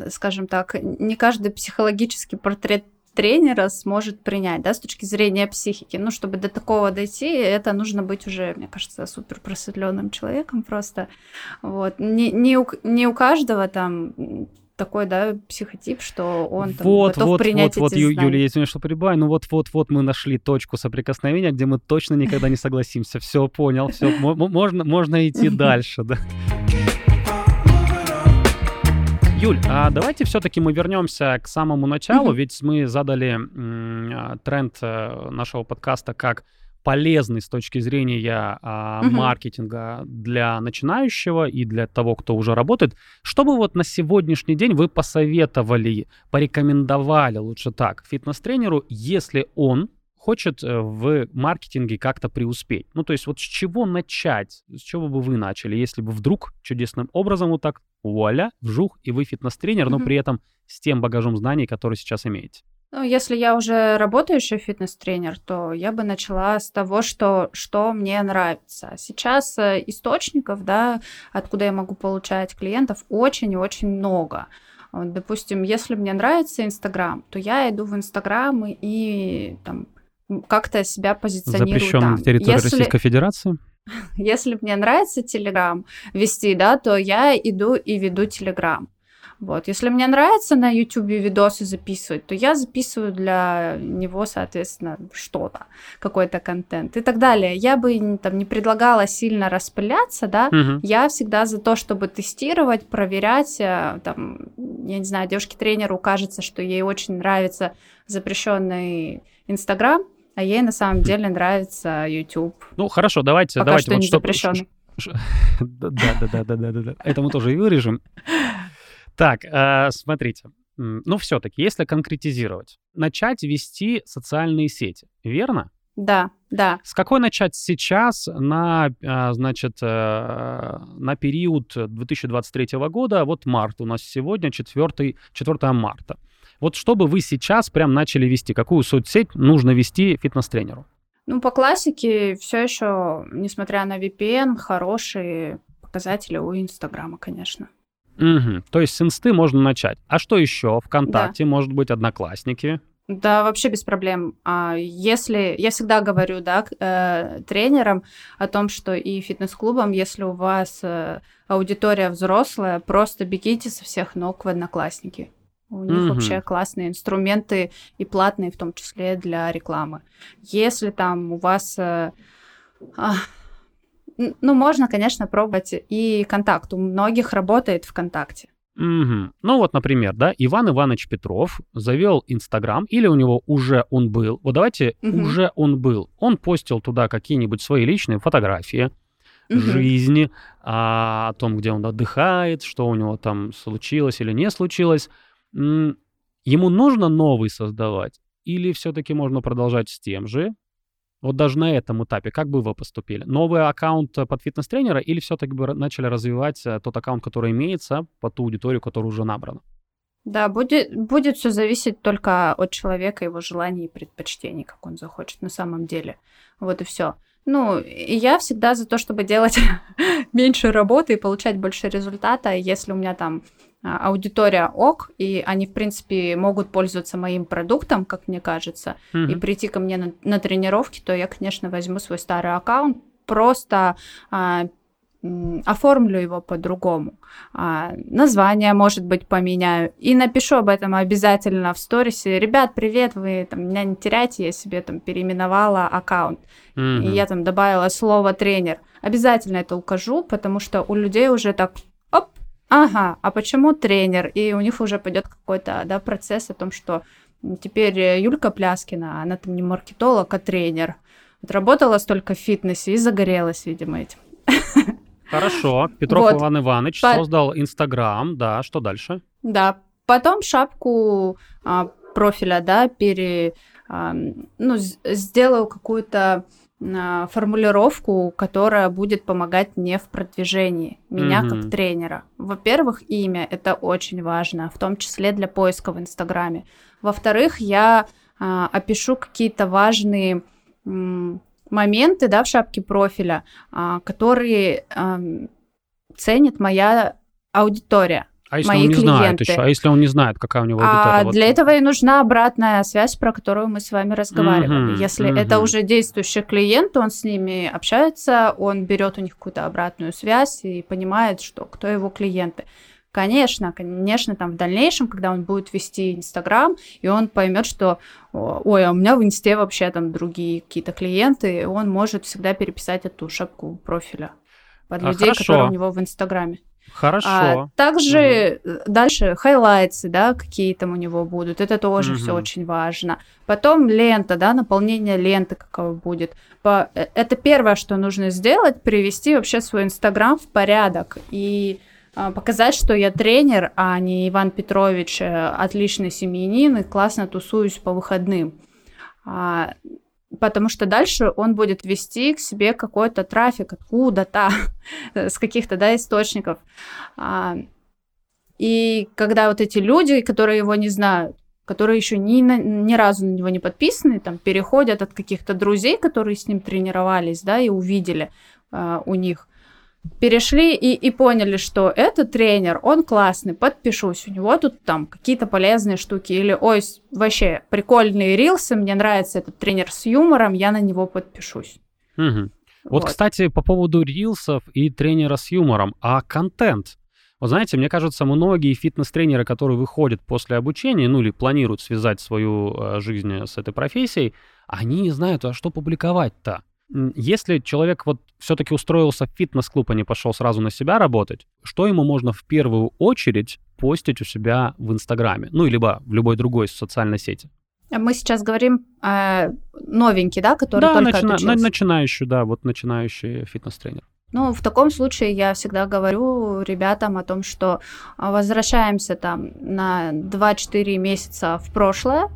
скажем так, не каждый психологический портрет тренера сможет принять, да, с точки зрения психики. Ну, чтобы до такого дойти, это нужно быть уже, мне кажется, супер просветленным человеком просто. Вот. Не, не, у, не у каждого там такой, да, психотип, что он там, вот, готов вот, принять вот, эти вот, знания. Юлия, извини, что прибавлю, ну вот-вот-вот мы нашли точку соприкосновения, где мы точно никогда не согласимся. Все, понял, все, можно, можно идти дальше, да. Юль, а давайте все-таки мы вернемся к самому началу, ведь мы задали м- тренд э, нашего подкаста как полезный с точки зрения а, угу. маркетинга для начинающего и для того, кто уже работает. Что бы вот на сегодняшний день вы посоветовали, порекомендовали, лучше так, фитнес-тренеру, если он хочет э, в маркетинге как-то преуспеть. Ну, то есть вот с чего начать? С чего бы вы начали, если бы вдруг чудесным образом вот так, вуаля, вжух, и вы фитнес-тренер, mm-hmm. но при этом с тем багажом знаний, который сейчас имеете? Ну, если я уже работающий фитнес-тренер, то я бы начала с того, что, что мне нравится. Сейчас э, источников, да, откуда я могу получать клиентов, очень и очень много. Вот, допустим, если мне нравится Инстаграм, то я иду в Инстаграм и там как-то себя позиционирую Запрещен там. на территории если... Российской Федерации? Если мне нравится Телеграм вести, да, то я иду и веду Телеграм. Вот. Если мне нравится на YouTube видосы записывать, то я записываю для него, соответственно, что-то, какой-то контент и так далее. Я бы там не предлагала сильно распыляться, да, угу. я всегда за то, чтобы тестировать, проверять, э, там, я не знаю, девушке-тренеру кажется, что ей очень нравится запрещенный Инстаграм, а ей на самом деле нравится YouTube. Ну хорошо, давайте, Пока давайте что вот не что... запрещенный. Да, да, да, да, да, да. Это мы тоже и вырежем. Так, э, смотрите. Ну, все-таки, если конкретизировать, начать вести социальные сети, верно? Да, да. С какой начать сейчас на, э, значит, э, на период 2023 года? Вот март у нас сегодня, 4, 4 марта. Вот чтобы вы сейчас прям начали вести, какую соцсеть нужно вести фитнес-тренеру? Ну, по классике все еще, несмотря на VPN, хорошие показатели у Инстаграма, конечно. Угу. То есть с инсты можно начать. А что еще? ВКонтакте, да. может быть, одноклассники? Да, вообще без проблем. А если я всегда говорю, да, э, тренерам о том, что и фитнес-клубам, если у вас э, аудитория взрослая, просто бегите со всех ног в одноклассники. У них угу. вообще классные инструменты и платные, в том числе для рекламы. Если там у вас э, ну, можно, конечно, пробовать и контакт. У многих работает ВКонтакте. Угу. Ну вот, например, да, Иван Иванович Петров завел Инстаграм, или у него уже он был. Вот давайте, угу. уже он был. Он постил туда какие-нибудь свои личные фотографии, угу. жизни, а, о том, где он отдыхает, что у него там случилось или не случилось. Ему нужно новый создавать? Или все-таки можно продолжать с тем же, вот даже на этом этапе, как бы вы поступили? Новый аккаунт э, под фитнес-тренера или все-таки бы начали развивать э, тот аккаунт, который имеется, под ту аудиторию, которая уже набрана? Да, будет, будет все зависеть только от человека, его желаний и предпочтений, как он захочет на самом деле. Вот и все. Ну, я всегда за то, чтобы делать меньше работы и получать больше результата. Если у меня там аудитория ок, и они, в принципе, могут пользоваться моим продуктом, как мне кажется, mm-hmm. и прийти ко мне на, на тренировки, то я, конечно, возьму свой старый аккаунт, просто а, оформлю его по-другому. А, название, может быть, поменяю. И напишу об этом обязательно в сторисе. Ребят, привет, вы там, меня не теряйте, я себе там переименовала аккаунт. Mm-hmm. И я там добавила слово тренер. Обязательно это укажу, потому что у людей уже так оп, ага, а почему тренер? И у них уже пойдет какой-то да, процесс о том, что теперь Юлька Пляскина, она там не маркетолог, а тренер. Вот работала столько в фитнесе и загорелась, видимо, этим. Хорошо. Петров вот. Иван Иванович По... создал Инстаграм, да, что дальше? Да, потом шапку а, профиля, да, пере, а, ну, сделаю какую-то формулировку, которая будет помогать мне в продвижении меня mm-hmm. как тренера. Во-первых, имя это очень важно, в том числе для поиска в Инстаграме. Во-вторых, я а, опишу какие-то важные моменты, да, в шапке профиля, а, которые а, ценит моя аудитория. А если мои он не клиенты. знает еще? А если он не знает, какая у него аудитория? А вот... Для этого и нужна обратная связь, про которую мы с вами разговаривали. Mm-hmm, если mm-hmm. это уже действующий клиент, он с ними общается, он берет у них какую-то обратную связь и понимает, что кто его клиенты. Конечно, конечно, там в дальнейшем, когда он будет вести Инстаграм, и он поймет, что, ой, а у меня в Инсте вообще там другие какие-то клиенты, он может всегда переписать эту шапку профиля под а, людей, хорошо. которые у него в Инстаграме. Хорошо. А, также угу. дальше highlights ы, да, какие там у него будут. Это тоже угу. все очень важно. Потом лента, да, наполнение ленты какого будет. По... Э, это первое, что нужно сделать, привести вообще свой Инстаграм в порядок. И а, показать, что я тренер, а не Иван Петрович, э, отличный семьянин и классно тусуюсь по выходным. А, потому что дальше он будет вести к себе какой-то трафик откуда-то, с каких-то да, источников. А, и когда вот эти люди, которые его не знают, которые еще ни, ни разу на него не подписаны, там, переходят от каких-то друзей, которые с ним тренировались, да, и увидели uh, у них, перешли и, и поняли, что этот тренер, он классный, подпишусь, у него тут там какие-то полезные штуки, или, ой, вообще прикольные рилсы, мне нравится этот тренер с юмором, я на него подпишусь. Угу. Вот, вот, кстати, по поводу рилсов и тренера с юмором, а контент? Вот знаете, мне кажется, многие фитнес-тренеры, которые выходят после обучения, ну или планируют связать свою э, жизнь с этой профессией, они не знают, а что публиковать-то. Если человек вот все-таки устроился в фитнес-клуб, а не пошел сразу на себя работать, что ему можно в первую очередь постить у себя в Инстаграме, ну, либо в любой другой социальной сети? Мы сейчас говорим э, новенький, да, который да, только начина- отучился. начинающий, да, вот начинающий фитнес-тренер. Ну, в таком случае я всегда говорю ребятам о том, что возвращаемся там на 2-4 месяца в прошлое,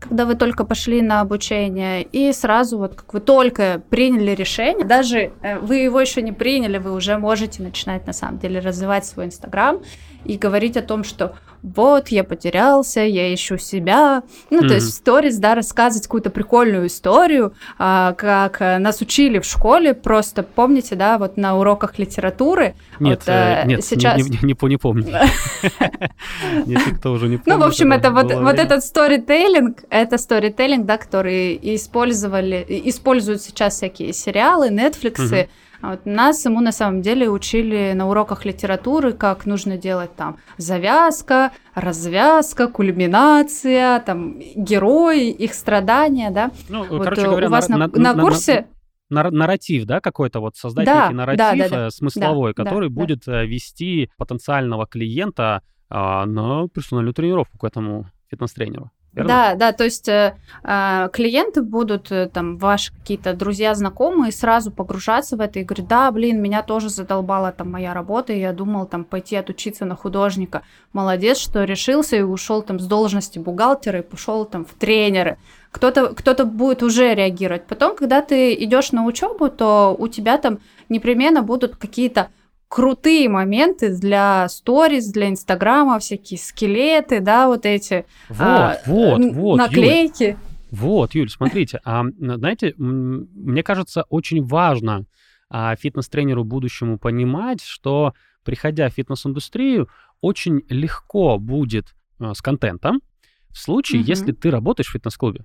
когда вы только пошли на обучение, и сразу вот как вы только приняли решение, даже э, вы его еще не приняли, вы уже можете начинать на самом деле развивать свой Инстаграм и говорить о том, что вот, я потерялся, я ищу себя. Ну, mm-hmm. то есть в сторис, да, рассказывать какую-то прикольную историю, а, как э, нас учили в школе, просто помните, да, вот на уроках литературы. Нет, вот, э, нет, сейчас... не, не, не, не помню. Никто уже не помнит. Ну, в общем, это вот, вот этот сторителлинг, это сторителлинг, да, который использовали, используют сейчас всякие сериалы, Netflix, а вот нас ему на самом деле учили на уроках литературы, как нужно делать там завязка, развязка, кульминация, там герои, их страдания, да. Ну, вот короче говоря, у вас на, на, на, на курсе... На, на, нарратив, да, какой-то вот создать да, некий нарратив да, да, да, э, смысловой, да, который да, будет да. вести потенциального клиента а, на персональную тренировку к этому фитнес-тренеру. Верно? Да, да, то есть э, а, клиенты будут, э, там, ваши какие-то друзья, знакомые, сразу погружаться в это и говорить, да, блин, меня тоже задолбала там моя работа, и я думал там пойти отучиться на художника. Молодец, что решился и ушел там с должности бухгалтера и пошел там в тренеры. Кто-то кто будет уже реагировать. Потом, когда ты идешь на учебу, то у тебя там непременно будут какие-то крутые моменты для сториз, для Инстаграма, всякие скелеты, да, вот эти вот, а, вот, вот, наклейки. Вот, Юль, смотрите, а, знаете, мне кажется, очень важно а, фитнес-тренеру будущему понимать, что приходя в фитнес-индустрию, очень легко будет а, с контентом в случае, mm-hmm. если ты работаешь в фитнес-клубе.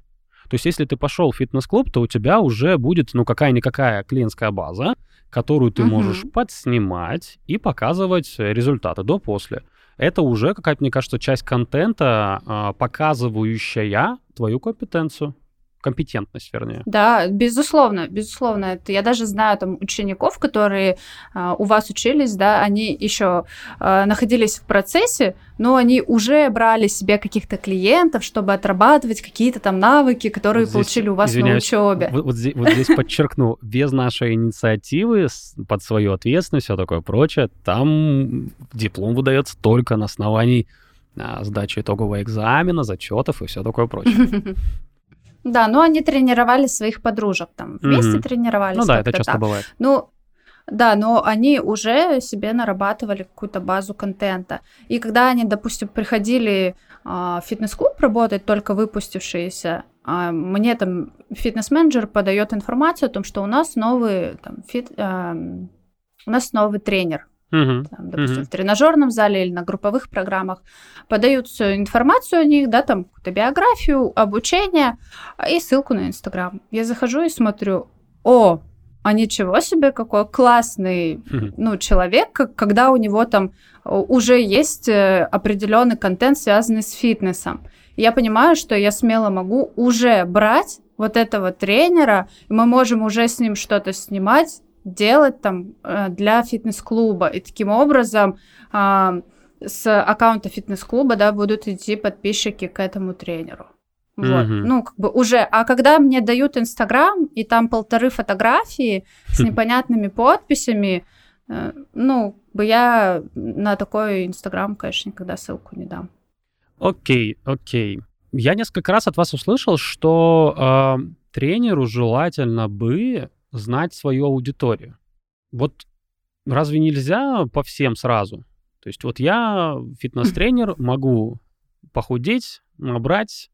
То есть, если ты пошел в фитнес-клуб, то у тебя уже будет, ну, какая-никакая клиентская база, которую ты uh-huh. можешь подснимать и показывать результаты до-после. Это уже какая-то, мне кажется, часть контента, а, показывающая твою компетенцию компетентность, вернее. Да, безусловно, безусловно. Это я даже знаю там учеников, которые а, у вас учились, да, они еще а, находились в процессе, но они уже брали себе каких-то клиентов, чтобы отрабатывать какие-то там навыки, которые вот здесь, получили у вас на учебе. Вот, вот, здесь, вот здесь подчеркну, без нашей инициативы, под свою ответственность, все такое прочее, там диплом выдается только на основании а, сдачи итогового экзамена, зачетов и все такое прочее. Да, но они тренировали своих подружек там, вместе mm-hmm. тренировались. Ну да, это часто так. бывает. Ну, да, но они уже себе нарабатывали какую-то базу контента. И когда они, допустим, приходили э, в фитнес-клуб работать, только выпустившиеся, э, мне там фитнес-менеджер подает информацию о том, что у нас новый там, фит, э, у нас новый тренер uh-huh. там, допустим, uh-huh. в тренажерном зале или на групповых программах, подают всю информацию о них, да, там какую-то биографию, обучение и ссылку на Инстаграм. Я захожу и смотрю, о, а ничего себе, какой классный ну, человек, когда у него там уже есть э, определенный контент, связанный с фитнесом. Я понимаю, что я смело могу уже брать вот этого тренера, и мы можем уже с ним что-то снимать, делать там э, для фитнес-клуба. И таким образом а, с аккаунта фитнес-клуба, да, будут идти подписчики к этому тренеру. Вот. Mm-hmm. Ну, как бы уже. А когда мне дают Инстаграм, и там полторы фотографии с непонятными подписями, э, ну, бы я на такой Инстаграм, конечно, никогда ссылку не дам. Окей, okay, окей. Okay. Я несколько раз от вас услышал, что э, тренеру желательно бы знать свою аудиторию. Вот разве нельзя по всем сразу? То есть вот я фитнес-тренер, могу похудеть, набрать,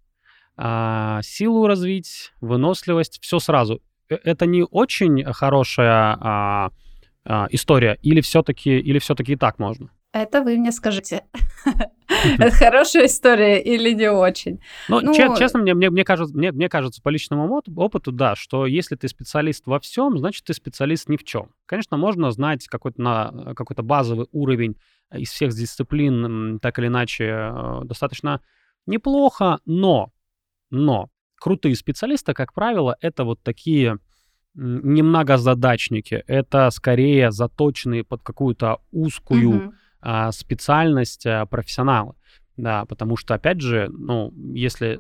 а, силу развить, выносливость, все сразу. Э, это не очень хорошая а, а, история, или все-таки, или все-таки и так можно? Это вы мне скажите. Это хорошая история или не очень? Ну, ну честно, мне, мне, мне, кажется, мне, мне кажется, по личному опыту, да, что если ты специалист во всем, значит, ты специалист ни в чем. Конечно, можно знать какой-то, на, какой-то базовый уровень из всех дисциплин, так или иначе, э, достаточно неплохо, но, но крутые специалисты, как правило, это вот такие немногозадачники. Это скорее заточенные под какую-то узкую а, специальность а, профессионала. Да, потому что, опять же, ну, если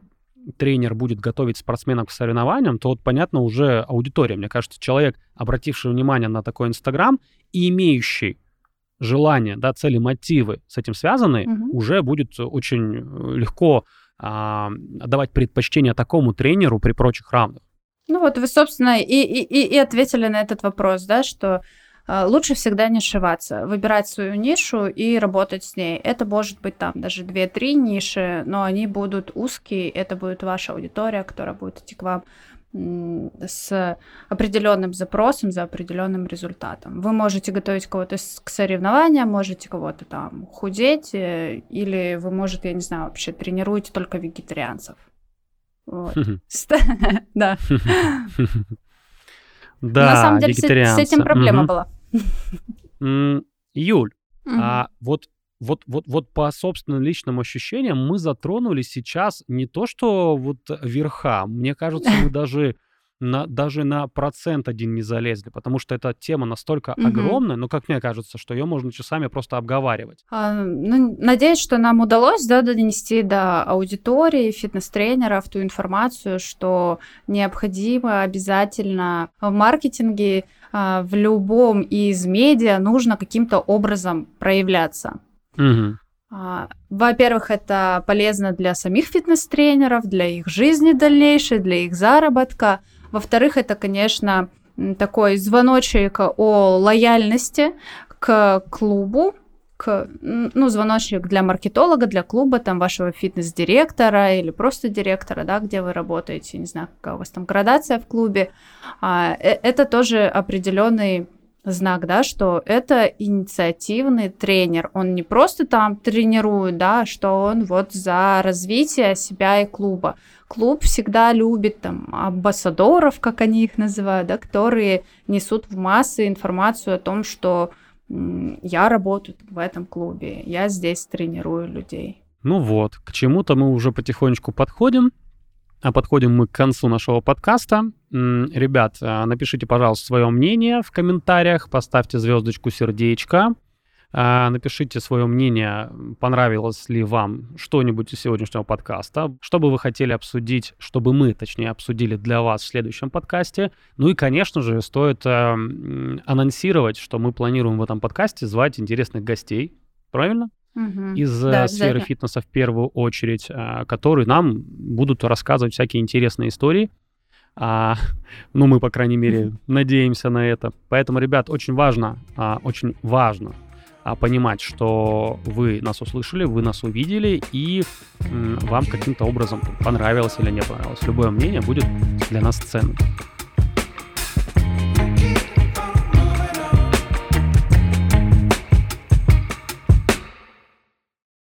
тренер будет готовить спортсменов к соревнованиям, то вот, понятно, уже аудитория. Мне кажется, человек, обративший внимание на такой Инстаграм и имеющий желание, да, цели, мотивы с этим связаны, угу. уже будет очень э, легко а, давать предпочтение такому тренеру при прочих равных. Ну вот вы, собственно, и, и, и ответили на этот вопрос, да, что а, лучше всегда не сшиваться, выбирать свою нишу и работать с ней. Это может быть там даже 2-3 ниши, но они будут узкие, это будет ваша аудитория, которая будет идти к вам с определенным запросом за определенным результатом. Вы можете готовить кого-то к соревнованиям, можете кого-то там худеть, э, или вы можете, я не знаю, вообще тренируете только вегетарианцев. Да. Да, На самом деле с, этим проблема была. Юль, а вот вот, вот, вот по собственным личным ощущениям мы затронули сейчас не то, что вот верха. Мне кажется, мы даже на, даже на процент один не залезли, потому что эта тема настолько угу. огромная, ну, как мне кажется, что ее можно часами просто обговаривать. А, ну, надеюсь, что нам удалось да, донести до аудитории, фитнес-тренеров ту информацию, что необходимо обязательно в маркетинге в любом из медиа нужно каким-то образом проявляться. Угу. Во-первых, это полезно для самих фитнес-тренеров, для их жизни дальнейшей, для их заработка. Во-вторых, это, конечно, такой звоночек о лояльности к клубу, как ну, звоночек для маркетолога, для клуба, там, вашего фитнес-директора или просто директора, да, где вы работаете, не знаю, какая у вас там градация в клубе. А, э, это тоже определенный знак, да, что это инициативный тренер. Он не просто там тренирует, да, что он вот за развитие себя и клуба. Клуб всегда любит там амбассадоров, как они их называют, да, которые несут в массы информацию о том, что я работаю в этом клубе, я здесь тренирую людей. Ну вот, к чему-то мы уже потихонечку подходим. А подходим мы к концу нашего подкаста. Ребят, а, напишите, пожалуйста, свое мнение в комментариях, поставьте звездочку, сердечко. А, напишите свое мнение, понравилось ли вам что-нибудь из сегодняшнего подкаста, что бы вы хотели обсудить, чтобы мы, точнее, обсудили для вас в следующем подкасте. Ну и, конечно же, стоит э, анонсировать, что мы планируем в этом подкасте звать интересных гостей. Правильно? угу. из да, сферы фитнеса в первую очередь, а, которые нам будут рассказывать всякие интересные истории. А, ну, мы, по крайней мере, надеемся на это. Поэтому, ребят, очень важно, а, очень важно а, понимать, что вы нас услышали, вы нас увидели, и вам каким-то образом понравилось или не понравилось. Любое мнение будет для нас ценным.